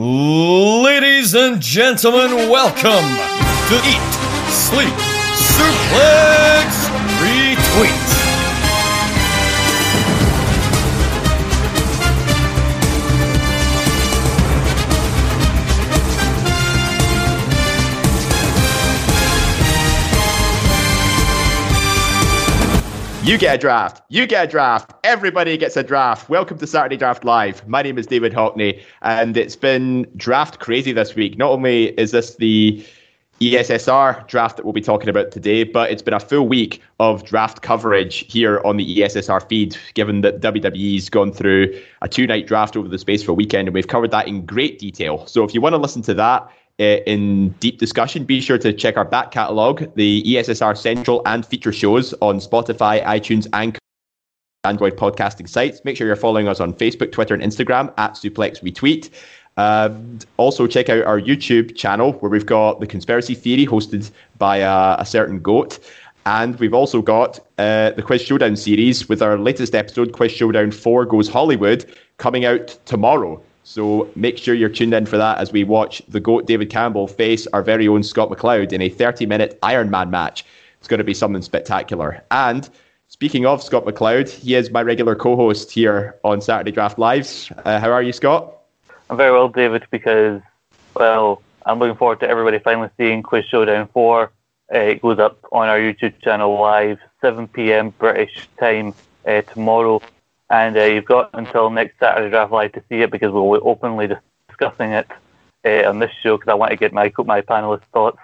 Ladies and gentlemen, welcome to Eat, Sleep, Suplex, Retweet. You get a draft. You get a draft. Everybody gets a draft. Welcome to Saturday Draft Live. My name is David Hockney, and it's been draft crazy this week. Not only is this the ESSR draft that we'll be talking about today, but it's been a full week of draft coverage here on the ESSR feed, given that WWE's gone through a two night draft over the space for a weekend, and we've covered that in great detail. So if you want to listen to that, in deep discussion, be sure to check our back catalogue, the ESSR Central and feature shows on Spotify, iTunes, and Android podcasting sites. Make sure you're following us on Facebook, Twitter, and Instagram at Suplex Retweet. Um, also, check out our YouTube channel where we've got the conspiracy theory hosted by uh, a certain goat. And we've also got uh, the Quiz Showdown series with our latest episode, Quiz Showdown 4 Goes Hollywood, coming out tomorrow. So make sure you're tuned in for that as we watch the GOAT David Campbell face our very own Scott McLeod in a 30 minute Ironman match. It's going to be something spectacular. And speaking of Scott McLeod, he is my regular co host here on Saturday Draft Lives. Uh, how are you, Scott? I'm very well, David, because, well, I'm looking forward to everybody finally seeing Quiz Showdown 4. Uh, it goes up on our YouTube channel live, 7 p.m. British time uh, tomorrow and uh, you've got until next Saturday Draft Live to see it because we'll be openly discussing it uh, on this show because I want to get my my panelists' thoughts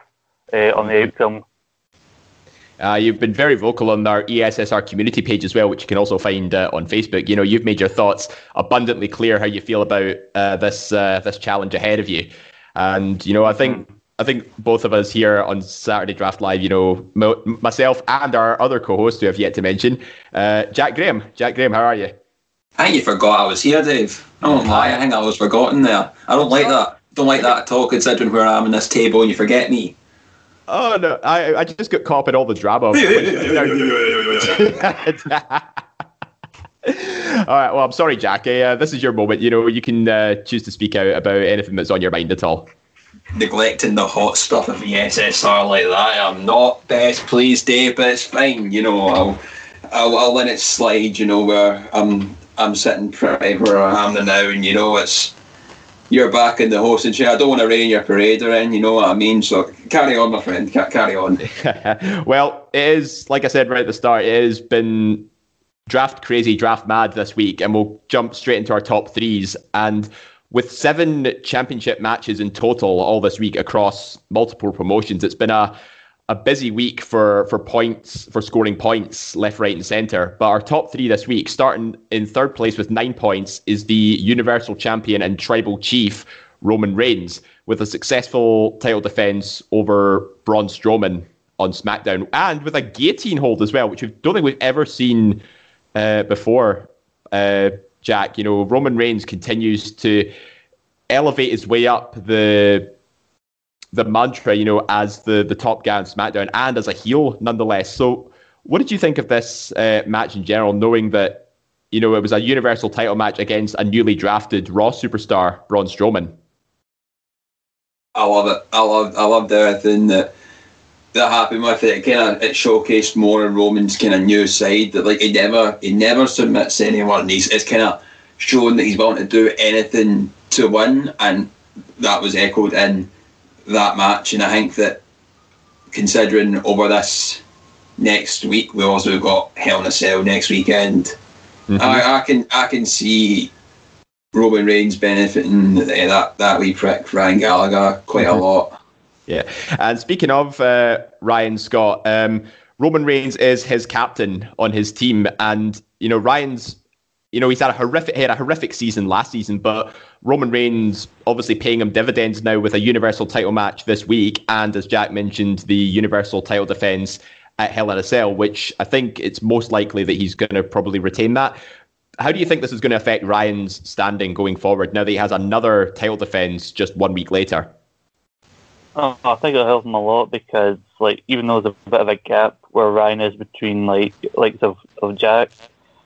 uh, on the outcome. Uh, you've been very vocal on our ESSR community page as well, which you can also find uh, on Facebook. You know, you've made your thoughts abundantly clear how you feel about uh, this this challenge ahead of you, and you know, I think I think both of us here on Saturday Draft Live, you know, mo- myself and our other co-host who I've yet to mention, uh, Jack Graham. Jack Graham, how are you? I think you forgot I was here, Dave. I don't lie. I think I was forgotten there. I don't like that. Don't like that at all, considering where I am in this table and you forget me. Oh no, I I just got caught up in all the drama. all right. Well, I'm sorry, Jack. Uh, this is your moment. You know, you can uh, choose to speak out about anything that's on your mind at all neglecting the hot stuff of the SSR like that. I'm not best pleased, Dave, but it's fine. You know, I'll, I'll, I'll let it slide. You know, where I'm I'm sitting pretty where I am now, and you know, it's you're back in the hosting chair. I don't want to rain your parade or anything, you know what I mean? So carry on, my friend. Carry on. well, it is like I said right at the start. It has been draft crazy, draft mad this week, and we'll jump straight into our top threes and with seven championship matches in total all this week across multiple promotions, it's been a a busy week for for points for scoring points left, right, and centre. But our top three this week, starting in third place with nine points, is the Universal Champion and Tribal Chief Roman Reigns with a successful title defense over Braun Strowman on SmackDown, and with a guillotine hold as well, which we don't think we've ever seen uh, before. Uh, Jack. You know, Roman Reigns continues to elevate his way up the the mantra, you know, as the the top guy on SmackDown and as a heel, nonetheless. So, what did you think of this uh, match in general, knowing that you know it was a Universal title match against a newly drafted Raw superstar, Braun Strowman? I love it. I love. I loved everything that that happened with it. It kind of it showcased more of Roman's kind of new side that like he never he never submits anyone. He's it's kind of showing that he's willing to do anything to win, and that was echoed in that match, and I think that considering over this next week, we also got Hell in a Cell next weekend. Mm-hmm. I, I, can I can see Roman Reigns benefiting that that wee prick Ryan Gallagher quite mm-hmm. a lot. Yeah, and speaking of uh, Ryan Scott, um, Roman Reigns is his captain on his team, and you know Ryan's you know, he's had a horrific he had a horrific season last season, but Roman Reigns obviously paying him dividends now with a Universal title match this week, and as Jack mentioned, the Universal title defense at Hell in a Cell, which I think it's most likely that he's going to probably retain that. How do you think this is going to affect Ryan's standing going forward now that he has another title defense just one week later? Oh, I think it'll help him a lot because, like, even though there's a bit of a gap where Ryan is between like likes of, of Jack,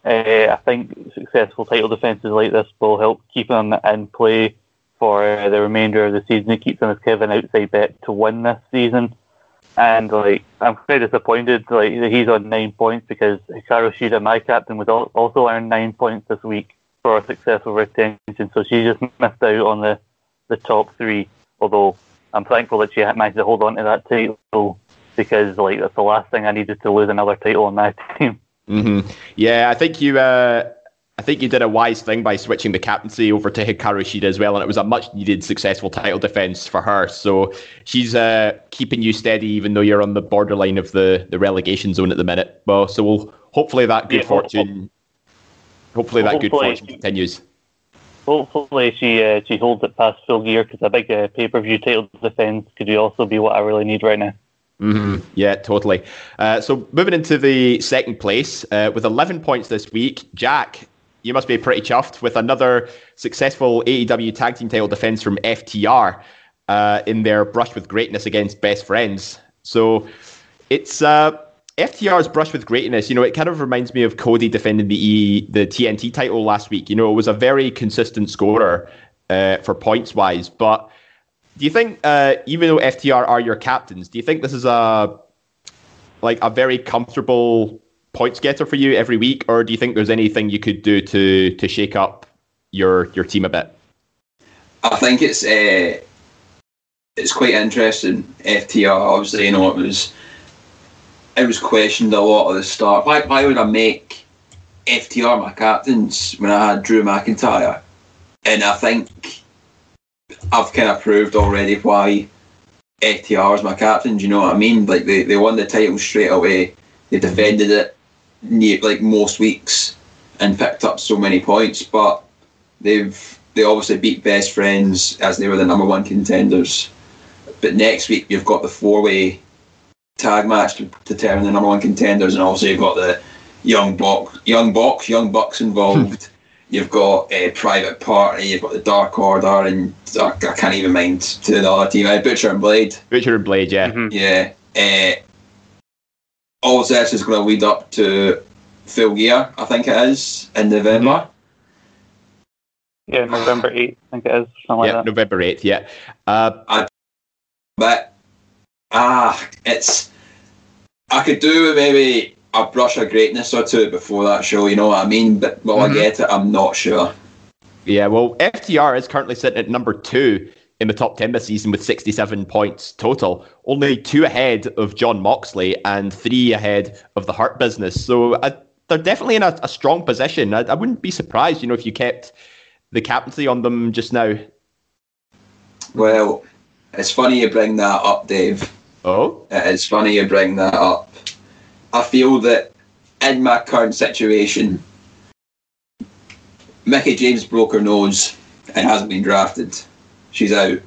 uh, I think successful title defences like this will help keep him in play for uh, the remainder of the season. It keeps him as Kevin outside bet to win this season. And like, I'm quite disappointed like that he's on nine points because Hikaru Shida, my captain, was also on nine points this week for a successful retention. So she just missed out on the the top three. Although I'm thankful that she managed to hold on to that title because like that's the last thing I needed to lose another title on my team. Mm-hmm. Yeah, I think you. Uh, I think you did a wise thing by switching the captaincy over to Hikaru Shida as well, and it was a much needed successful title defense for her. So she's uh, keeping you steady, even though you're on the borderline of the, the relegation zone at the minute. Well, so we'll hopefully that good yeah, fortune. Hopefully that good fortune continues. Hopefully she uh, she holds it past full gear because a big uh, pay per view title defense could also be what I really need right now. Mm-hmm. Yeah, totally. Uh, so moving into the second place uh, with 11 points this week, Jack, you must be pretty chuffed with another successful AEW tag team title defense from FTR uh, in their brush with greatness against best friends. So it's uh, FTR's brush with greatness. You know, it kind of reminds me of Cody defending the e, the TNT title last week. You know, it was a very consistent scorer uh, for points wise, but do you think, uh, even though FTR are your captains, do you think this is a like a very comfortable points getter for you every week, or do you think there's anything you could do to to shake up your your team a bit? I think it's uh, it's quite interesting. FTR, obviously, you know, it was it was questioned a lot at the start. Why why would I make FTR my captains when I had Drew McIntyre? And I think I've kind of proved already why FTR is my captain. Do you know what I mean? Like they, they won the title straight away. They defended it near like most weeks and picked up so many points. But they've they obviously beat best friends as they were the number one contenders. But next week you've got the four way tag match to determine the number one contenders, and obviously you've got the young box, young box, young bucks involved. You've got a private party. You've got the Dark Order, and I, I can't even mind to the other team. Uh, Butcher and Blade. Butcher and Blade, yeah, mm-hmm. yeah. Uh, all this is going to lead up to Full Gear, I think it is in November. Yeah, November eighth, I think it is. Something yeah, like that. November eighth. Yeah. Uh, I, but ah, it's I could do maybe a brush of greatness or two before that show. You know what I mean? But will mm-hmm. I get it? I'm not sure. Yeah, well, FTR is currently sitting at number two in the top 10 this season with 67 points total, only two ahead of Jon Moxley and three ahead of the Hurt Business. So uh, they're definitely in a, a strong position. I, I, wouldn't be surprised, you know, if you kept the captaincy on them just now. Well, it's funny you bring that up, Dave. Oh? It's funny you bring that up I feel that in my current situation, Mickie James broke her nose and hasn't been drafted. She's out.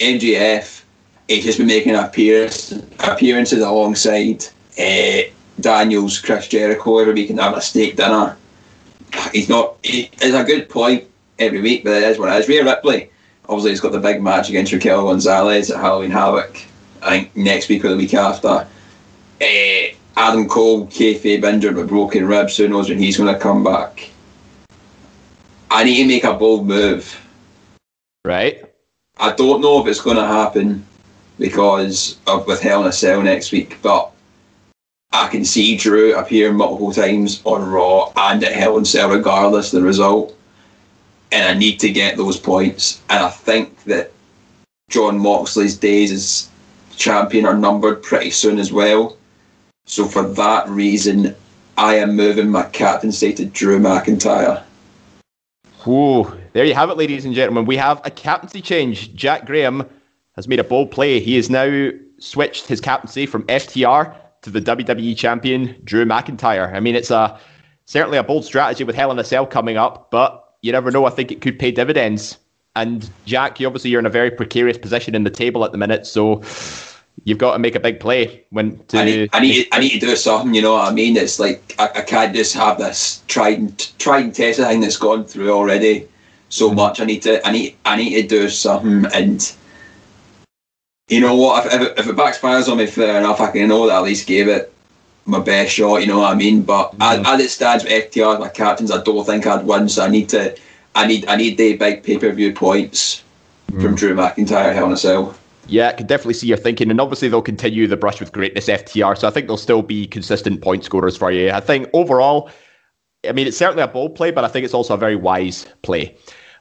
MJF, he's just been making appearance, appearances alongside uh, Daniels, Chris Jericho every week and having a steak dinner. He's not. He, it's a good point every week, but it is what it is. Rhea Ripley, obviously, he's got the big match against Raquel Gonzalez at Halloween Havoc. I think next week or the week after. Uh, Adam Cole, kayfabe injured with broken ribs. Who knows when he's going to come back? I need to make a bold move. Right. I don't know if it's going to happen because of with Hell in a Cell next week, but I can see Drew appear multiple times on Raw and at Hell in a Cell, regardless of the result. And I need to get those points. And I think that Jon Moxley's days as champion are numbered pretty soon as well. So for that reason, I am moving my captaincy to Drew McIntyre. Whoa, there you have it, ladies and gentlemen. We have a captaincy change. Jack Graham has made a bold play. He has now switched his captaincy from FTR to the WWE champion, Drew McIntyre. I mean, it's a certainly a bold strategy with Hell in a Cell coming up, but you never know. I think it could pay dividends. And Jack, you obviously you're in a very precarious position in the table at the minute, so you've got to make a big play when to. I need, I need, I need to do something. You know what I mean? It's like I, I can't just have this tried and tried and tested thing that's gone through already so mm-hmm. much. I need to, I need, I need to do something. And you know what? If, if, it, if it backfires on me, fair enough. I can know that I at least gave it my best shot. You know what I mean? But mm-hmm. as, as it stands with FTR, my captains, I don't think I'd win. So I need to I need I need the big pay per view points mm. from Drew McIntyre Hell in a Cell. Yeah, I can definitely see your thinking, and obviously they'll continue the brush with greatness FTR. So I think they'll still be consistent point scorers for you. I think overall, I mean it's certainly a bold play, but I think it's also a very wise play.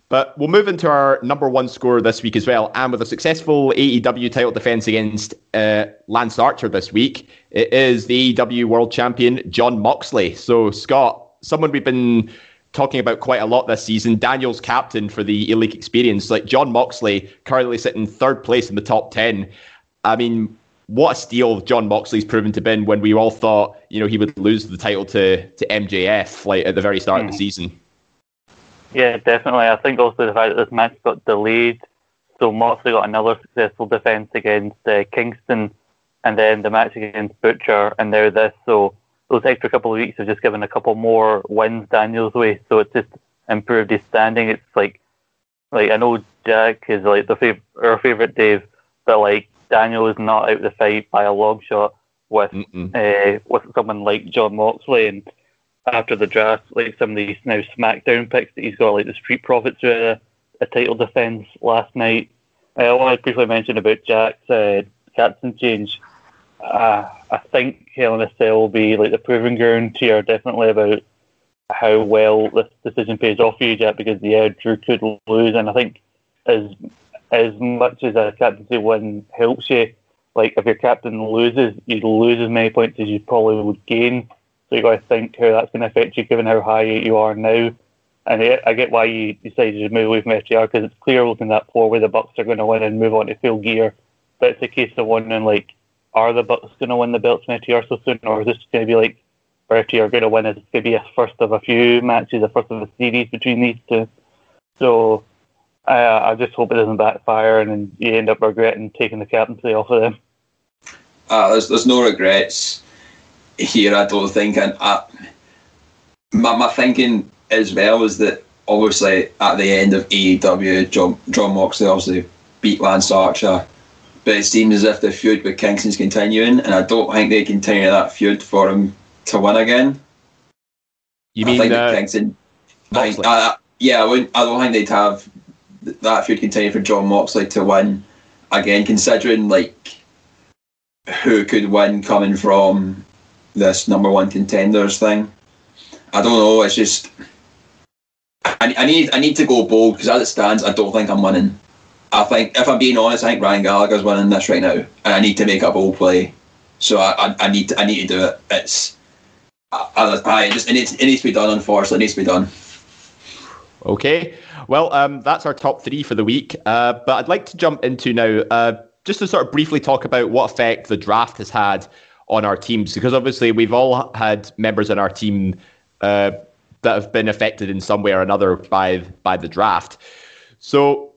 But we'll move into our number one score this week as well. And with a successful AEW title defense against uh, Lance Archer this week, it is the AEW World Champion Jon Moxley. So Scott, someone we've been talking about quite a lot this season. Daniel's captain for the Elite Experience, like Jon Moxley, currently sitting third place in the top 10. I mean, what a steal Jon Moxley's proven to be when we all thought, you know, he would lose the title to, to MJF like at the very start mm. of the hmm. season. Yeah, definitely. I think also the fact that this match got delayed, so Moxley got another successful defense against uh, Kingston, and then the match against Butcher, and now this. So those extra couple of weeks have just given a couple more wins Daniel's way, so it's just improved his standing. It's like, like I know Jack is like the fav- our favorite Dave, but like Daniel is not out of the fight by a long shot with uh, with someone like Jon Moxley. And after the draft, like some of these now SmackDown picks that he's got, like the Street Profits who a, a title defense last night. Uh, I want to briefly mention about Jack's uh, captain change. Uh, I think Hell in a Cell will be like the proving ground here, definitely about how well this decision pays off for you, Jack, because yeah, Drew could lose, and I think as as much as a captaincy win helps you, like if your captain loses, you lose as many points as you probably would gain. So you got to think how that's going to affect you, given how high you are now. And I get why you decided to move away from FTR because it's clear looking at that floor where the Bucks are going to win and move on to full gear. But it's a case of wondering like are the Bucks going to win the belts from FTR so soon, or is this going to be like where FTR going to win? Is going to be a first of a few matches, a first of a series between these two? So uh, I just hope it doesn't backfire and then you end up regretting taking the captaincy off of them. Uh, there's, there's no regrets here, I don't think. And I, my, my thinking as well is that obviously at the end of AEW, John, Jon Moxley obviously beat Lance Archer but it seems as if the feud with Kingston's continuing, and I don't think they continue that feud for him to win again. You mean I think uh, Kingston? I, I, yeah, I, wouldn't, I don't think they'd have that feud continue for Jon Moxley to win again, considering like who could win coming from this number one contenders thing. I don't know. It's just I, I need I need to go bold because as it stands, I don't think I'm winning. I think, if I'm being honest, I think Ryan Gallagher's winning this right now, and I need to make a bold play. So I, I, I need to, I need to do it. It's, I, I, just, it needs, it needs to be done. Unfortunately, it needs to be done. Okay, well, um, that's our top three for the week. Uh, but I'd like to jump into now, uh, just to sort of briefly talk about what effect the draft has had on our teams, because obviously we've all had members in our team uh, that have been affected in some way or another by by the draft. So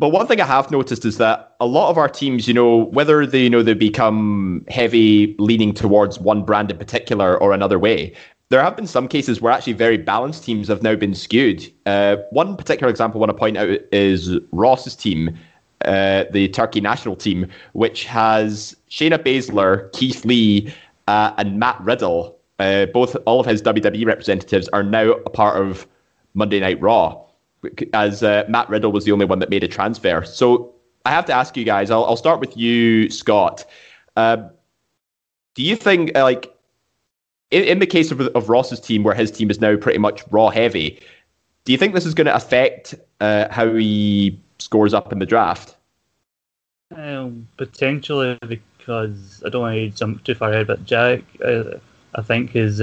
but one thing I have noticed is that a lot of our teams, you know, whether they you know they become heavy leaning towards one brand in particular or another way, there have been some cases where actually very balanced teams have now been skewed. Uh, one particular example I want to point out is Ross's team, uh, the Turkey national team, which has Shayna Baszler, Keith Lee, uh, and Matt Riddle. Uh, both all of his WWE representatives are now a part of Monday Night Raw as uh, Matt Riddle was the only one that made a transfer. So I have to ask you guys. I'll, I'll start with you, Scott. Uh, do you think, uh, like, in, in the case of, of Ross's team, where his team is now pretty much raw heavy, do you think this is going to affect uh, how he scores up in the draft? Um, potentially because I don't want to jump too far ahead, but Jack, uh, I think, is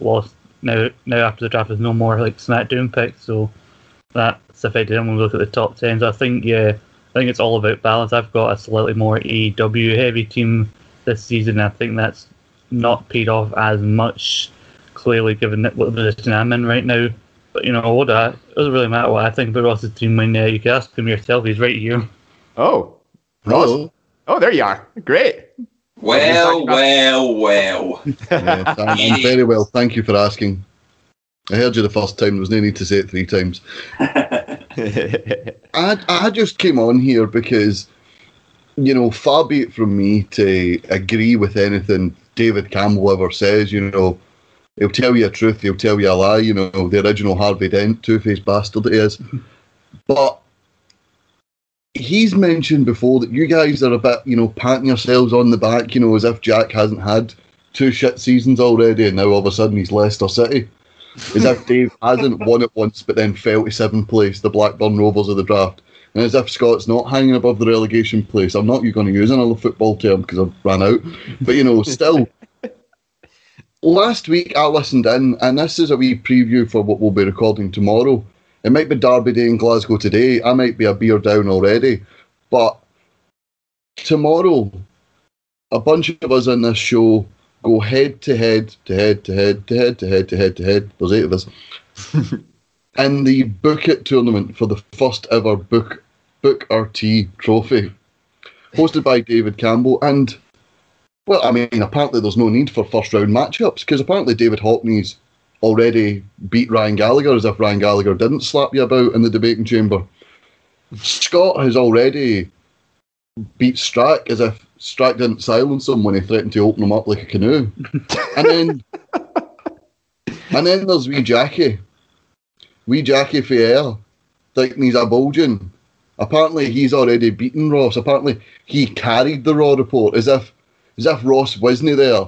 lost now. Now after the draft, there's no more like SmackDown picks, so that's affected him when we look at the top tens. I think, yeah, I think it's all about balance. I've got a slightly more AEW heavy team this season. I think that's not paid off as much, clearly, given that what the position I'm in right now. But you know what? It doesn't really matter what I think about Ross's team when uh, you can ask him yourself. He's right here. Oh, Ross. Oh, there you are. Great. Well, well, well. Yeah, I'm, I'm very well. Thank you for asking. I heard you the first time. There was no need to say it three times. I, I just came on here because, you know, far be it from me to agree with anything David Campbell ever says. You know, he'll tell you a truth, he'll tell you a lie. You know, the original Harvey Dent, two faced bastard he is. but he's mentioned before that you guys are a bit, you know, patting yourselves on the back, you know, as if Jack hasn't had two shit seasons already, and now all of a sudden he's Leicester City. As if Dave hasn't won it once, but then fell to seventh place, the Blackburn Rovers of the draft. And as if Scott's not hanging above the relegation place. I'm not going to use another football term because I've ran out. But, you know, still. Last week I listened in, and this is a wee preview for what we'll be recording tomorrow. It might be Derby Day in Glasgow today. I might be a beer down already. But tomorrow, a bunch of us in this show go head to head to head to head to head to head to head to head. There's eight of us. in the Book It tournament for the first ever Book Book RT trophy, hosted by David Campbell. And well, I mean, apparently there's no need for first round matchups because apparently David Hockney's already beat Ryan Gallagher as if Ryan Gallagher didn't slap you about in the debating chamber. Scott has already beat Strack as if Strack didn't silence him when he threatened to open him up like a canoe. and then and then there's wee Jackie. Wee Jackie Fier thinking he's a Bulgin. Apparently he's already beaten Ross. Apparently he carried the Raw report as if as if Ross wasn't there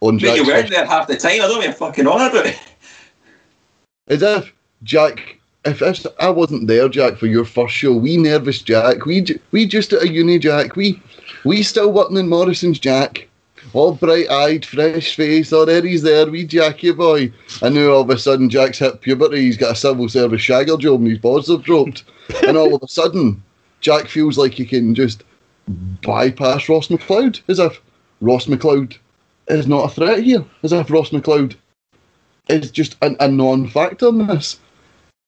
on Jack's you weren't there half the time. I don't even fucking on about it. As if Jack, if, if I wasn't there, Jack, for your first show, we nervous Jack, we we just at a uni Jack, we we still working in Morrison's Jack, all bright eyed, fresh face, oh there he's there, we Jackie boy. And now all of a sudden Jack's hit puberty, he's got a civil service shagger job and his balls have dropped, and all of a sudden Jack feels like he can just bypass Ross McLeod, as if Ross McLeod is not a threat here, as if Ross McLeod is just a, a non-factor in this.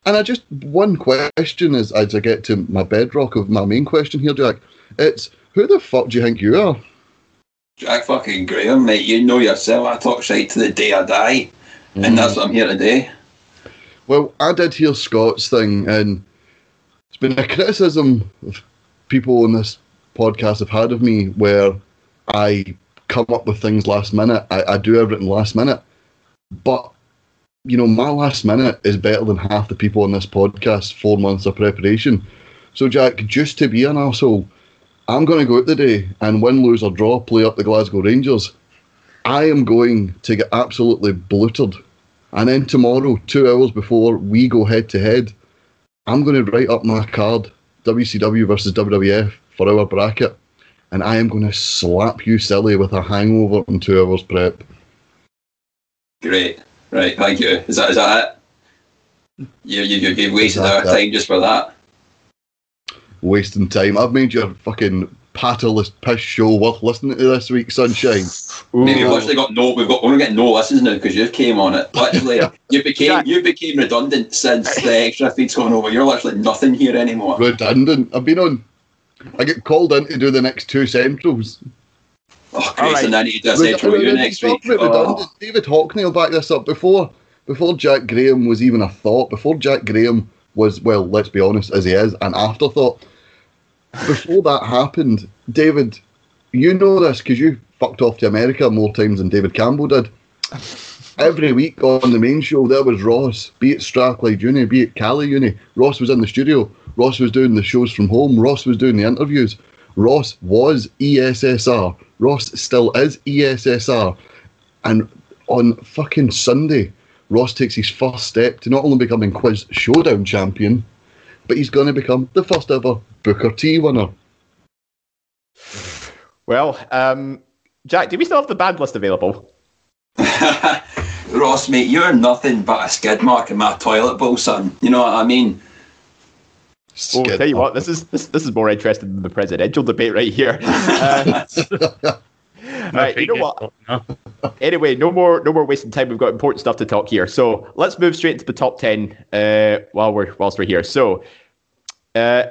And I just one question is as I get to my bedrock of my main question here, Jack. It's who the fuck do you think you are? Jack fucking Graham, mate, you know yourself. I talk shite to the day I die. And that's what I'm here today. Well, I did hear Scott's thing, and it's been a criticism of people on this podcast have had of me where I come up with things last minute. I, I do everything last minute. But, you know, my last minute is better than half the people on this podcast, four months of preparation. So, Jack, just to be an arsehole, I'm going to go out today and win, lose, or draw, play up the Glasgow Rangers. I am going to get absolutely bluttered. And then tomorrow, two hours before we go head to head, I'm going to write up my card WCW versus WWF for our bracket. And I am going to slap you silly with a hangover in two hours prep. Great. Right, thank you. Is that is that it? You, you, you- you've wasted our time just for that. Wasting time. I've made your fucking patterless piss show worth listening to this week, sunshine. Maybe we've literally got no, we've got only got no listens now because you came on it. Literally, you became Jack. you became redundant since the extra feed's gone over. You're literally nothing here anymore. Redundant. I've been on. I get called in to do the next two centrals. Oh, great! Alright. And I need to do a central with you next week. Red- Oh. David Hockney will back this up before before Jack Graham was even a thought. Before Jack Graham was well, let's be honest, as he is, an afterthought. Before that happened, David, you know this because you fucked off to America more times than David Campbell did. Every week on the main show, there was Ross, be it Strathclyde Uni, be it Cali Uni. Ross was in the studio. Ross was doing the shows from home. Ross was doing the interviews. Ross was ESSR. Ross still is ESSR. And on fucking Sunday, Ross takes his first step to not only becoming Quiz Showdown champion, but he's going to become the first ever Booker T winner. Well, um, Jack, do we still have the band list available? Ross, mate, you're nothing but a skid mark in my toilet bowl, son. You know what I mean? Oh, tell you what, this is this, this is more interesting than the presidential debate right here. Uh, right, you know what? Anyway, no more no more wasting time. We've got important stuff to talk here. So let's move straight into the top ten uh, while we're whilst we're here. So, uh,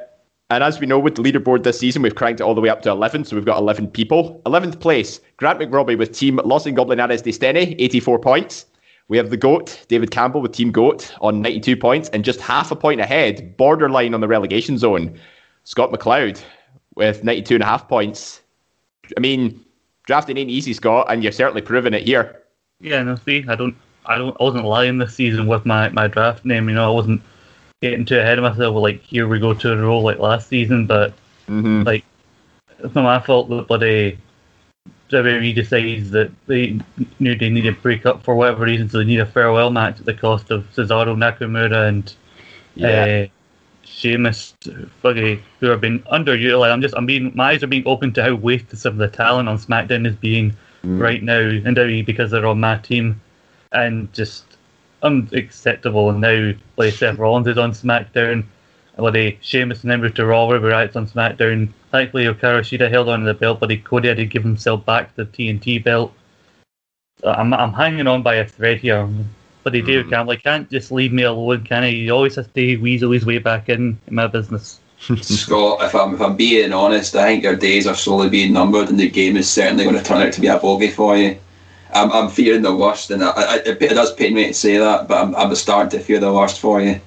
and as we know, with the leaderboard this season, we've cranked it all the way up to 11. So we've got 11 people. 11th place, Grant McRobbie with Team Los Ingoblinares de Stene, 84 points. We have the GOAT, David Campbell with Team GOAT on 92 points. And just half a point ahead, borderline on the relegation zone, Scott McLeod with 92 and a half points. I mean, drafting ain't easy, Scott, and you're certainly proving it here. Yeah, no, see, I don't, I don't, I wasn't lying this season with my, my draft name. You know, I wasn't getting too ahead of myself. With, Like here we go to a roll like last season, but mm-hmm. like it's not my fault that bloody WWE decides that they knew they need to break up for whatever reason, so they need a farewell match at the cost of Cesaro, Nakamura, and yeah. uh, Sheamus, fucking, who have been underutilized. I'm just, I'm being, my eyes are being open to how wasted some of the talent on SmackDown is being Mm. right now in WWE because they're on my team, and just unacceptable. And now, like Seth Rollins is on SmackDown, and bloody Sheamus and Ember to Raw, it's on SmackDown. Thankfully, Hikaru Shida held on to the belt, but he Cody had to give himself back the TNT belt. I'm, I'm hanging on by a thread here. But he David Campbell can't just leave me alone, can he? He always has to weasel his way back in, in my business. Scott, if I'm if I'm being honest, I think your days are slowly being numbered, and the game is certainly going to turn out to be a bogey for you. I'm, I'm fearing the worst, and I, I, it, it does pain me to say that, but I'm, I'm starting to fear the worst for you.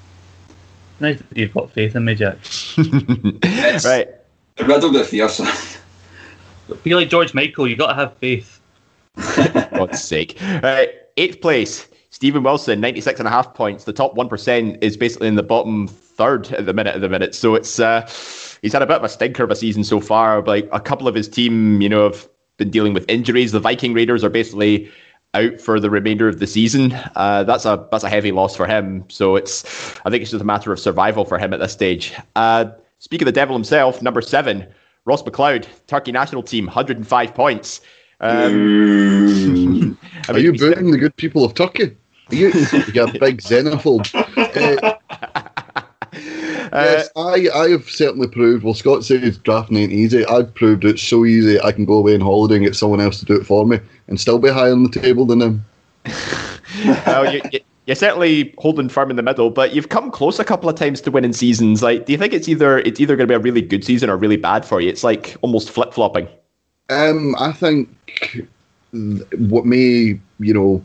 Nice that you've got faith in me, Jack. It's Right. riddled with fear, son. Be like George Michael, you got to have faith. God's sake. Right, eighth place, Stephen Wilson, 96 and a half points. The top 1% is basically in the bottom third at the minute at the minute. So it's uh he's had a bit of a stinker of a season so far. Like a couple of his team, you know, have been dealing with injuries. The Viking Raiders are basically out for the remainder of the season. Uh, that's a that's a heavy loss for him. So it's I think it's just a matter of survival for him at this stage. Uh, speak of the devil himself, number seven, Ross McLeod, Turkey national team, 105 points. Um, I Are you booing the good people of Turkey? You, you're a big xenophobe. Uh, yes, I, I have certainly proved. Well, Scott says drafting ain't easy. I've proved it's so easy. I can go away on holiday and get someone else to do it for me, and still be higher on the table than them. well, you, you, you're certainly holding firm in the middle, but you've come close a couple of times to winning seasons. Like, do you think it's either it's either going to be a really good season or really bad for you? It's like almost flip flopping. Um, I think th- what may you know,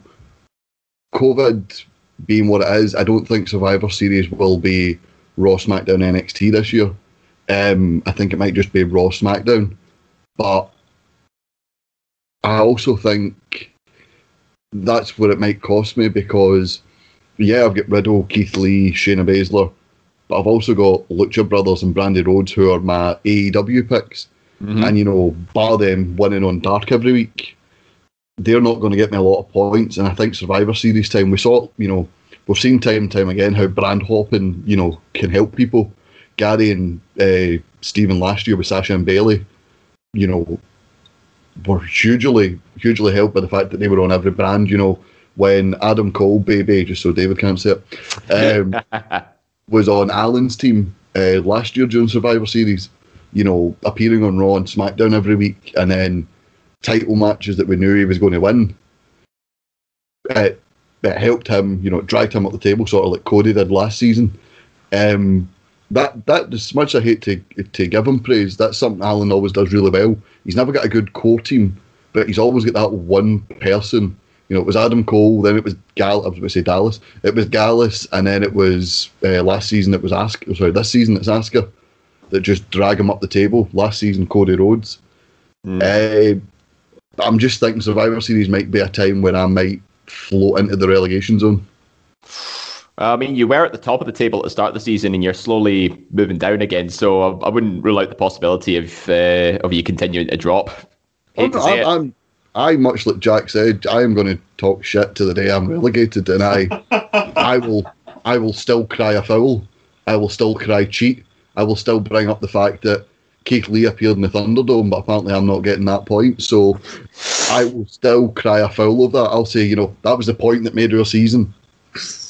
COVID being what it is, I don't think Survivor Series will be Raw, SmackDown, NXT this year. Um, I think it might just be Raw, SmackDown, but I also think that's what it might cost me because yeah, I've got Riddle, Keith Lee, Shayna Baszler, but I've also got Lucha Brothers and Brandi Rhodes who are my AEW picks. And you know, bar them winning on Dark every week, they're not going to get me a lot of points. And I think Survivor Series time, we saw, you know, we've seen time and time again how brand hopping, you know, can help people. Gary and uh, Stephen last year with Sasha and Bayley, you know, were hugely, hugely helped by the fact that they were on every brand. You know, when Adam Cole, baby, just so David can't say it, um, was on Alan's team uh, last year during Survivor Series, you know, appearing on Raw and SmackDown every week, and then title matches that we knew he was going to win. It, it helped him, you know, it dragged him up the table, sort of like Cody did last season. Um, that that as much as I hate to to give him praise, that's something Alan always does really well. He's never got a good core team, but he's always got that one person. You know, it was Adam Cole, then it was Gal. I was going to say Dallas. It was Gallus, and then it was uh, last season. It was Asuka. Sorry, this season it's Asuka that just drag him up the table. Last season, Cody Rhodes. Uh, I'm just thinking Survivor Series might be a time when I might float into the relegation zone. I mean, you were at the top of the table at the start of the season, and you're slowly moving down again. So I, I wouldn't rule out the possibility of uh, of you continuing to drop. Hate to. I'm, I'm, I much like Jack said, I am going to talk shit to the day I'm relegated, and I, I will, I will still cry a foul. I will still cry cheat. I will still bring up the fact that Keith Lee appeared in the Thunderdome, but apparently I'm not getting that point. So I will still cry a foul of that. I'll say, you know, that was the point that made our season.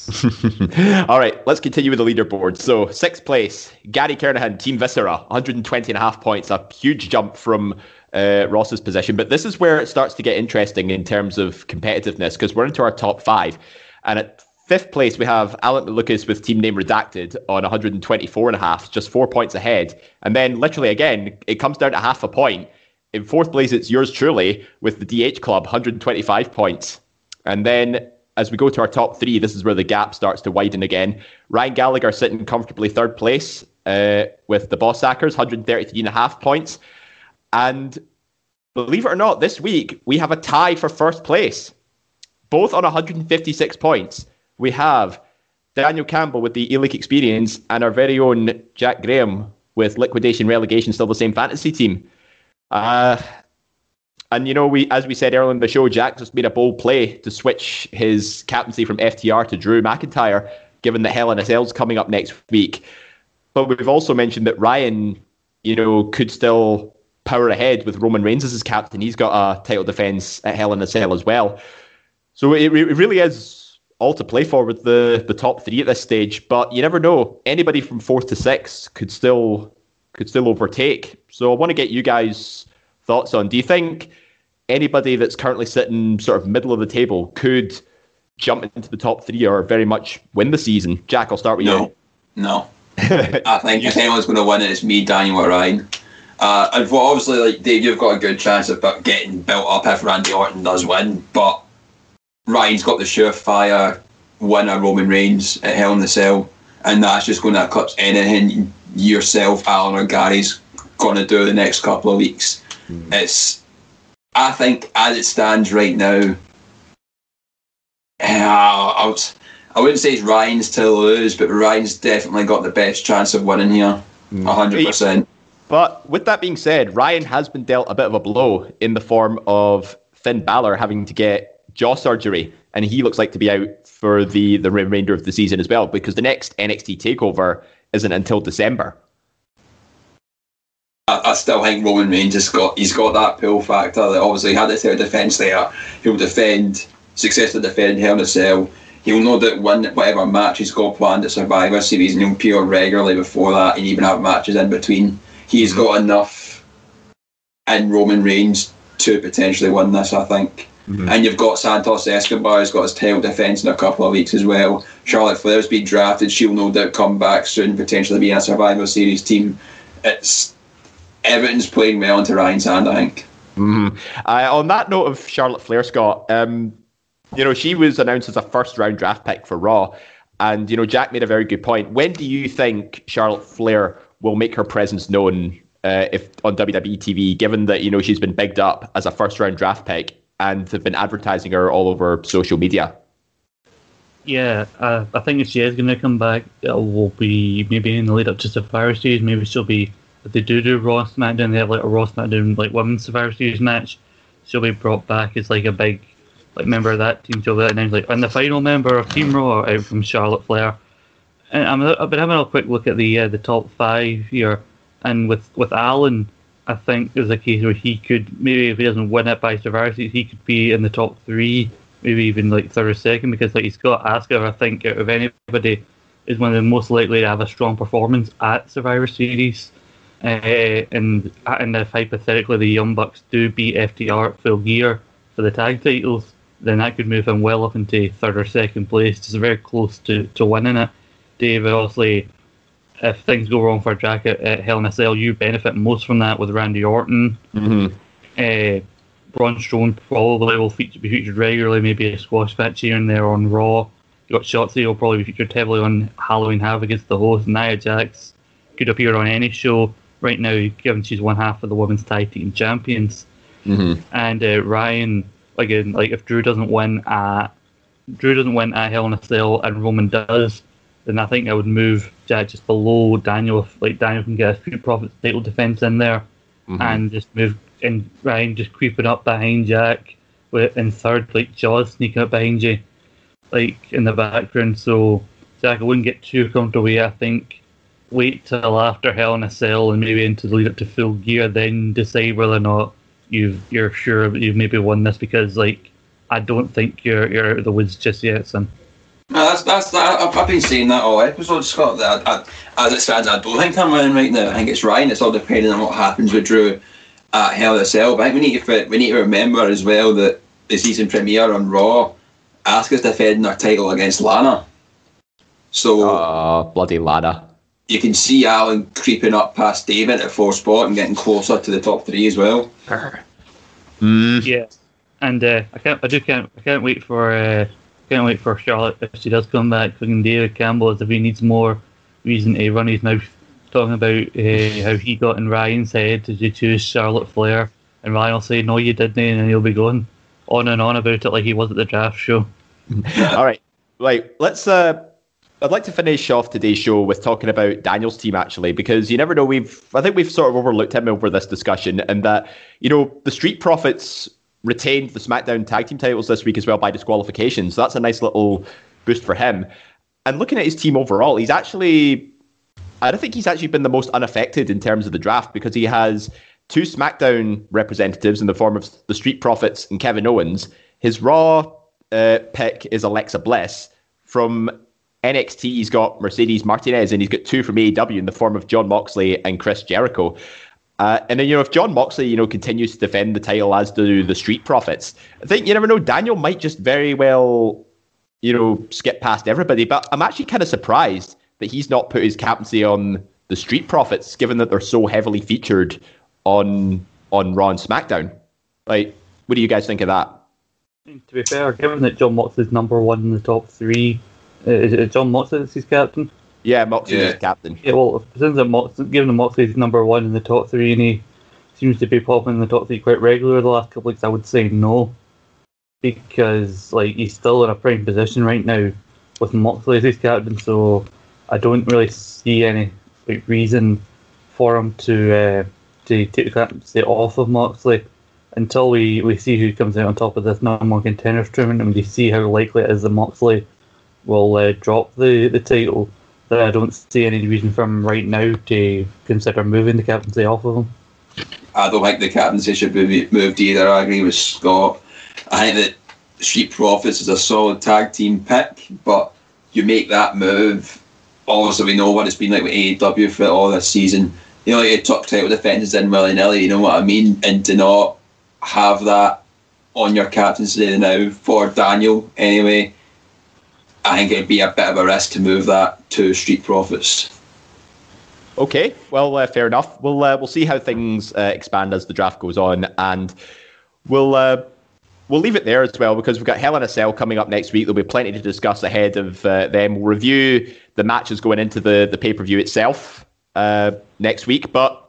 All right, let's continue with the leaderboard. So, sixth place, Gary Kernahan, Team Viscera, 120 and a half points, a huge jump from uh, Ross's position. But this is where it starts to get interesting in terms of competitiveness because we're into our top five. And at fifth place, we have Alan Lucas with team name redacted on 124 and a half, just four points ahead. And then, literally, again, it comes down to half a point. In fourth place, it's yours truly with the DH Club, 125 points. And then as we go to our top three, this is where the gap starts to widen again. Ryan Gallagher sitting comfortably third place uh, with the Boss Sackers, 133 and a half points. And believe it or not, this week we have a tie for first place, both on 156 points. We have Daniel Campbell with the Elite experience and our very own Jack Graham with liquidation relegation, still the same fantasy team. Uh, and you know, we as we said earlier in the show, Jack just made a bold play to switch his captaincy from FTR to Drew McIntyre, given that Hell in a Cell's coming up next week. But we've also mentioned that Ryan, you know, could still power ahead with Roman Reigns as his captain. He's got a title defense at Hell in a Cell as well. So it, it really is all to play for with the the top three at this stage. But you never know. Anybody from fourth to sixth could still could still overtake. So I want to get you guys thoughts on. Do you think anybody that's currently sitting sort of middle of the table could jump into the top three or very much win the season? Jack, I'll start with no. you. No. I think if anyone's going to win it, it's me, Daniel, or Ryan. Uh, and obviously, like Dave, you've got a good chance of getting built up if Randy Orton does win, but Ryan's got the surefire winner Roman Reigns at Hell in the Cell, and that's just going to eclipse anything yourself, Alan, or Gary's going to do the next couple of weeks. Mm. It's, I think, as it stands right now, I, I wouldn't say it's Ryan's to lose, but Ryan's definitely got the best chance of winning here, mm. hundred mm. percent. But with that being said, Ryan has been dealt a bit of a blow in the form of Finn Balor having to get jaw surgery, and he looks like to be out for the the remainder of the season as well because the next NXT takeover isn't until December. I, I, still think Roman Reigns has got he's got that pull factor that obviously had third defence there. He'll defend successfully defend Hell in a Cell. He'll know that win whatever match he's got planned at Survivor Series and he'll appear regularly before that and even have matches in between. He's mm-hmm. got enough in Roman Reigns to potentially win this, I think. Mm-hmm. And you've got Santos Escobar, who's got his tail defence in a couple of weeks as well. Charlotte Flair's been drafted. She'll no doubt come back soon, potentially be in a Survivor Series team. It's Everton's playing well into Ryan's hand, I think. Mm-hmm. Uh, on that note of Charlotte Flair, Scott, um, you know, she was announced as a first round draft pick for Raw. And, you know, Jack made a very good point. When do you think Charlotte Flair will make her presence known uh, if on WWE TV, given that, you know, she's been bigged up as a first round draft pick and have been advertising her all over social media? Yeah, uh, I think if she is going to come back, it will be maybe in the lead up to Survivor Series. Maybe she'll be if they do do Raw SmackDown, they have like a Raw SmackDown like women's Survivor Series match. She'll be brought back as like a big like member of that team. She'll be announced like and the final member of Team Raw out from Charlotte Flair. And I'm, I've been having a quick look at the uh, the top five here, and with with Alan, I think there's a case where he could maybe if he doesn't win it by Survivor Series, he could be in the top three, maybe even like third or second because like he's got Asuka. I think out of anybody is one of the most likely to have a strong performance at Survivor Series. Uh, and and if hypothetically the Young Bucks do beat FTR at full gear for the tag titles, then that could move him well up into third or second place. It's very close to, to winning it. Dave, obviously, if things go wrong for Jack at, at Hell in a Cell, you benefit most from that with Randy Orton. Mm-hmm. Uh, Braun Strowman probably will feature, be featured regularly, maybe a squash match here and there on Raw. You got Shotzi will probably be featured heavily on Halloween Havoc against the host. Nia Jax could appear on any show right now, given she's one half of the women's tag team champions. Mm-hmm. And uh, Ryan, again, like if Drew doesn't win at Drew doesn't win at Hell in a Cell and Roman does, then I think I would move Jack just below Daniel. If like Daniel can get a few Profits title defense in there, mm-hmm. and just move and Ryan just creeping up behind Jack with in third, like Jaws sneaking up behind you, like in the background. So Jack, I wouldn't get too comfortable. I think wait till after Hell in a Cell and maybe into the lead up to Full Gear, then decide whether or not you've you're sure you've maybe won this because like I don't think you're you're out of the woods just yet, son. No, that's that's that. I've, I've been saying that all episode, Scott. That I, I, as it stands, I don't think I'm winning right now. I think it's Ryan. It's all depending on what happens with Drew at Hell in a Cell. But I think we need to we need to remember as well that the season premiere on Raw, Asuka's defending her title against Lana. So Oh, bloody Lana. you can see Alan creeping up past David at four spot and getting closer to the top three as well. Mm. Yeah, and uh, I can't I do can't I can't wait for uh, can't wait for Charlotte if she does come back. Fucking David Campbell as if he needs more reason to run his mouth talking about uh, how he got in Ryan's head Did you choose Charlotte Flair, and Ryan will say no you didn't, and then he'll be going on and on about it like he was at the draft show. All right, right. Let's. Uh, I'd like to finish off today's show with talking about Daniel's team actually, because you never know. We've I think we've sort of overlooked him over this discussion, and that you know the Street Profits retained the SmackDown Tag Team titles this week as well by disqualification. So that's a nice little boost for him. And looking at his team overall, he's actually I don't think he's actually been the most unaffected in terms of the draft because he has two SmackDown representatives in the form of the Street Profits and Kevin Owens. His Raw uh, pick is Alexa Bliss. From NXT, he's got Mercedes Martinez, and he's got two from AEW in the form of Jon Moxley and Chris Jericho. Uh, and then, you know, if Jon Moxley, you know, continues to defend the title as do the Street Profits, I think you never know. Daniel might just very well, you know, skip past everybody. But I'm actually kind of surprised that he's not put his captaincy on the Street Profits, given that they're so heavily featured on on Raw and SmackDown. Like, what do you guys think of that? To be fair, given that Jon Moxley's number one in the top three, uh, is it Jon Moxley that's his captain? Yeah, Moxley Yeah. is captain. Yeah, well, since that Mox, given that Moxley's number one in the top three and he seems to be popping in the top three quite regularly the last couple of weeks, I would say no. Because, like, he's still in a prime position right now with Moxley as his captain, so I don't really see any like, reason for him to uh, to take the captaincy off of Moxley until we, we see who comes out on top of this number one contenders tournament and we see how likely it is that Moxley will uh, drop the, the title. That I don't see any reason for him right now to consider moving the captaincy off of him. I don't think the captaincy should be moved either. I agree with Scott. I think that Street Profits is a solid tag team pick, but you make that move. Obviously, we know what it's been like with AEW for all this season. You know, like top title defenses in willy nilly. You know what I mean? And to not have that on your captaincy now for Daniel anyway, I think it'd be a bit of a risk to move that to Street Profits. Okay, well, uh, fair enough. We'll uh, we'll see how things uh, expand as the draft goes on, and we'll uh, we'll leave it there as well because we've got Hell in a Cell coming up next week. There'll be plenty to discuss ahead of uh, them. We'll review the matches going into the the pay per view itself uh, next week, but.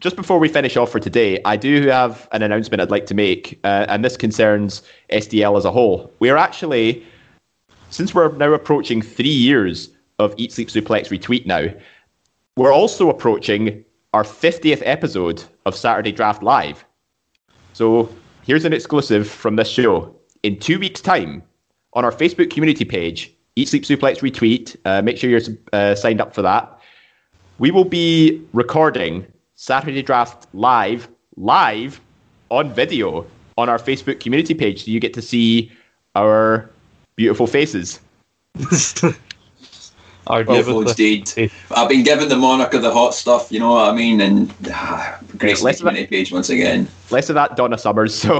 Just before we finish off for today, I do have an announcement I'd like to make, and this concerns SDL as a whole. We are actually, since we're now approaching three years of Eat Sleep Suplex Retweet now, we're also approaching our 50th episode of Saturday Draft Live. So here's an exclusive from this show. In two weeks' time, on our Facebook community page, Eat Sleep Suplex Retweet, uh, make sure you're uh, signed up for that. We will be recording Saturday Draft Live, live on video on our Facebook community page. So you get to see our beautiful faces. Our Well, David- folks, indeed. I've been given the moniker the hot stuff, you know what I mean? And ah, great Let's- community page once again. less of that Donna Summers. So,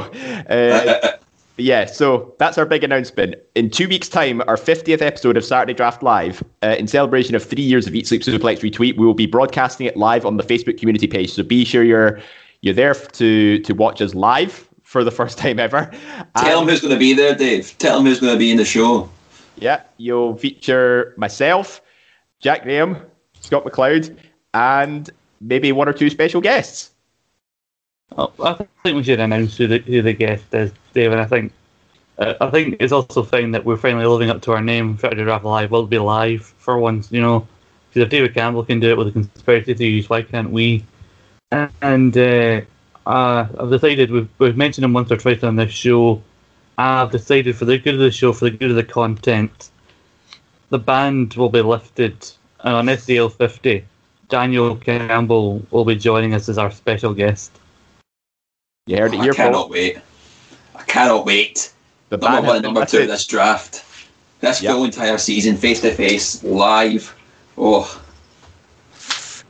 uh, yeah, so that's our big announcement. In two weeks' time, our 50th episode of Saturday Draft Live, uh, in celebration of three years of Eat Sleep Suplex Retweet, we will be broadcasting it live on the Facebook community page. So be sure you're you're there to to watch us live for the first time ever. Tell And- him who's going to be there, Dave. Tell him who's going to be in the show. Yeah, you'll feature myself, Jack Graham, Scott McLeod, and maybe one or two special guests. Oh, I think we should announce who the, who the guest is, David. I think uh, I think it's also fine that we're finally living up to our name. Saturday Draft Live will be live for once, you know. Because if David Campbell can do it with the conspiracy theories, why can't we? And uh, uh, I've decided we've, we've mentioned him once or twice on this show. I've decided for the good of the show, for the good of the content, the band will be lifted And on SDL 50, Daniel Campbell will be joining us as our special guest. You heard it I cannot folks. wait. I cannot wait. The Number ban one, has and number two, lifted. this draft. This Yep. full entire season, face to face, live. Oh,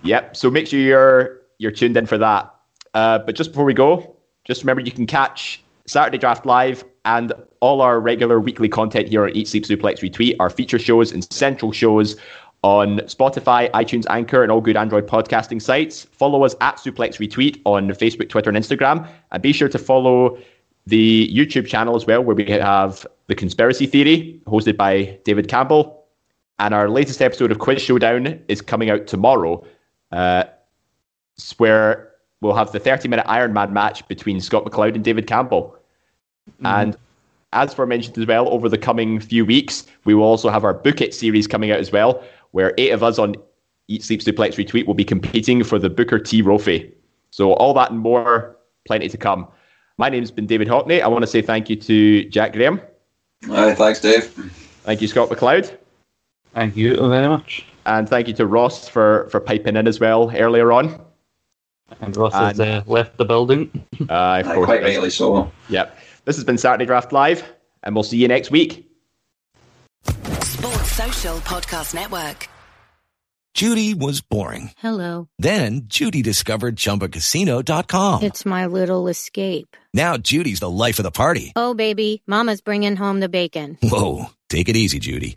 Yep. So make sure you're you're tuned in for that. Uh, but just before we go, just remember you can catch Saturday Draft Live and all our regular weekly content here on Eat Sleep Suplex Retweet, our feature shows and central shows on Spotify, iTunes, Anchor, and all good Android podcasting sites. Follow us at Suplex Retweet on Facebook, Twitter, and Instagram. And be sure to follow the YouTube channel as well, where we have The Conspiracy Theory, hosted by David Campbell. And our latest episode of Quiz Showdown is coming out tomorrow, uh, where we'll have the 30 minute Iron Man match between Scott McLeod and David Campbell. Mm-hmm. And as for mentioned as well, over the coming few weeks, we will also have our Book It series coming out as well, where eight of us on Eat Sleep Suplex Retweet will be competing for the Booker T Trophy. So all that and more, plenty to come. My name's been David Hockney. I want to say thank you to Jack Graham. Aye, thanks, Dave. Thank you, Scott McLeod. Thank you very much. And thank you to Ross for, for piping in as well earlier on. And Ross has uh, left the building. Uh, of course. quite rightly so. Yep. This has been Saturday Draft Live, and we'll see you next week. Sports Social Podcast Network. Judy was boring. Hello. Then Judy discovered ChumbaCasino.com. It's my little escape. Now Judy's the life of the party. Oh, baby, Mama's bringing home the bacon. Whoa, take it easy, Judy.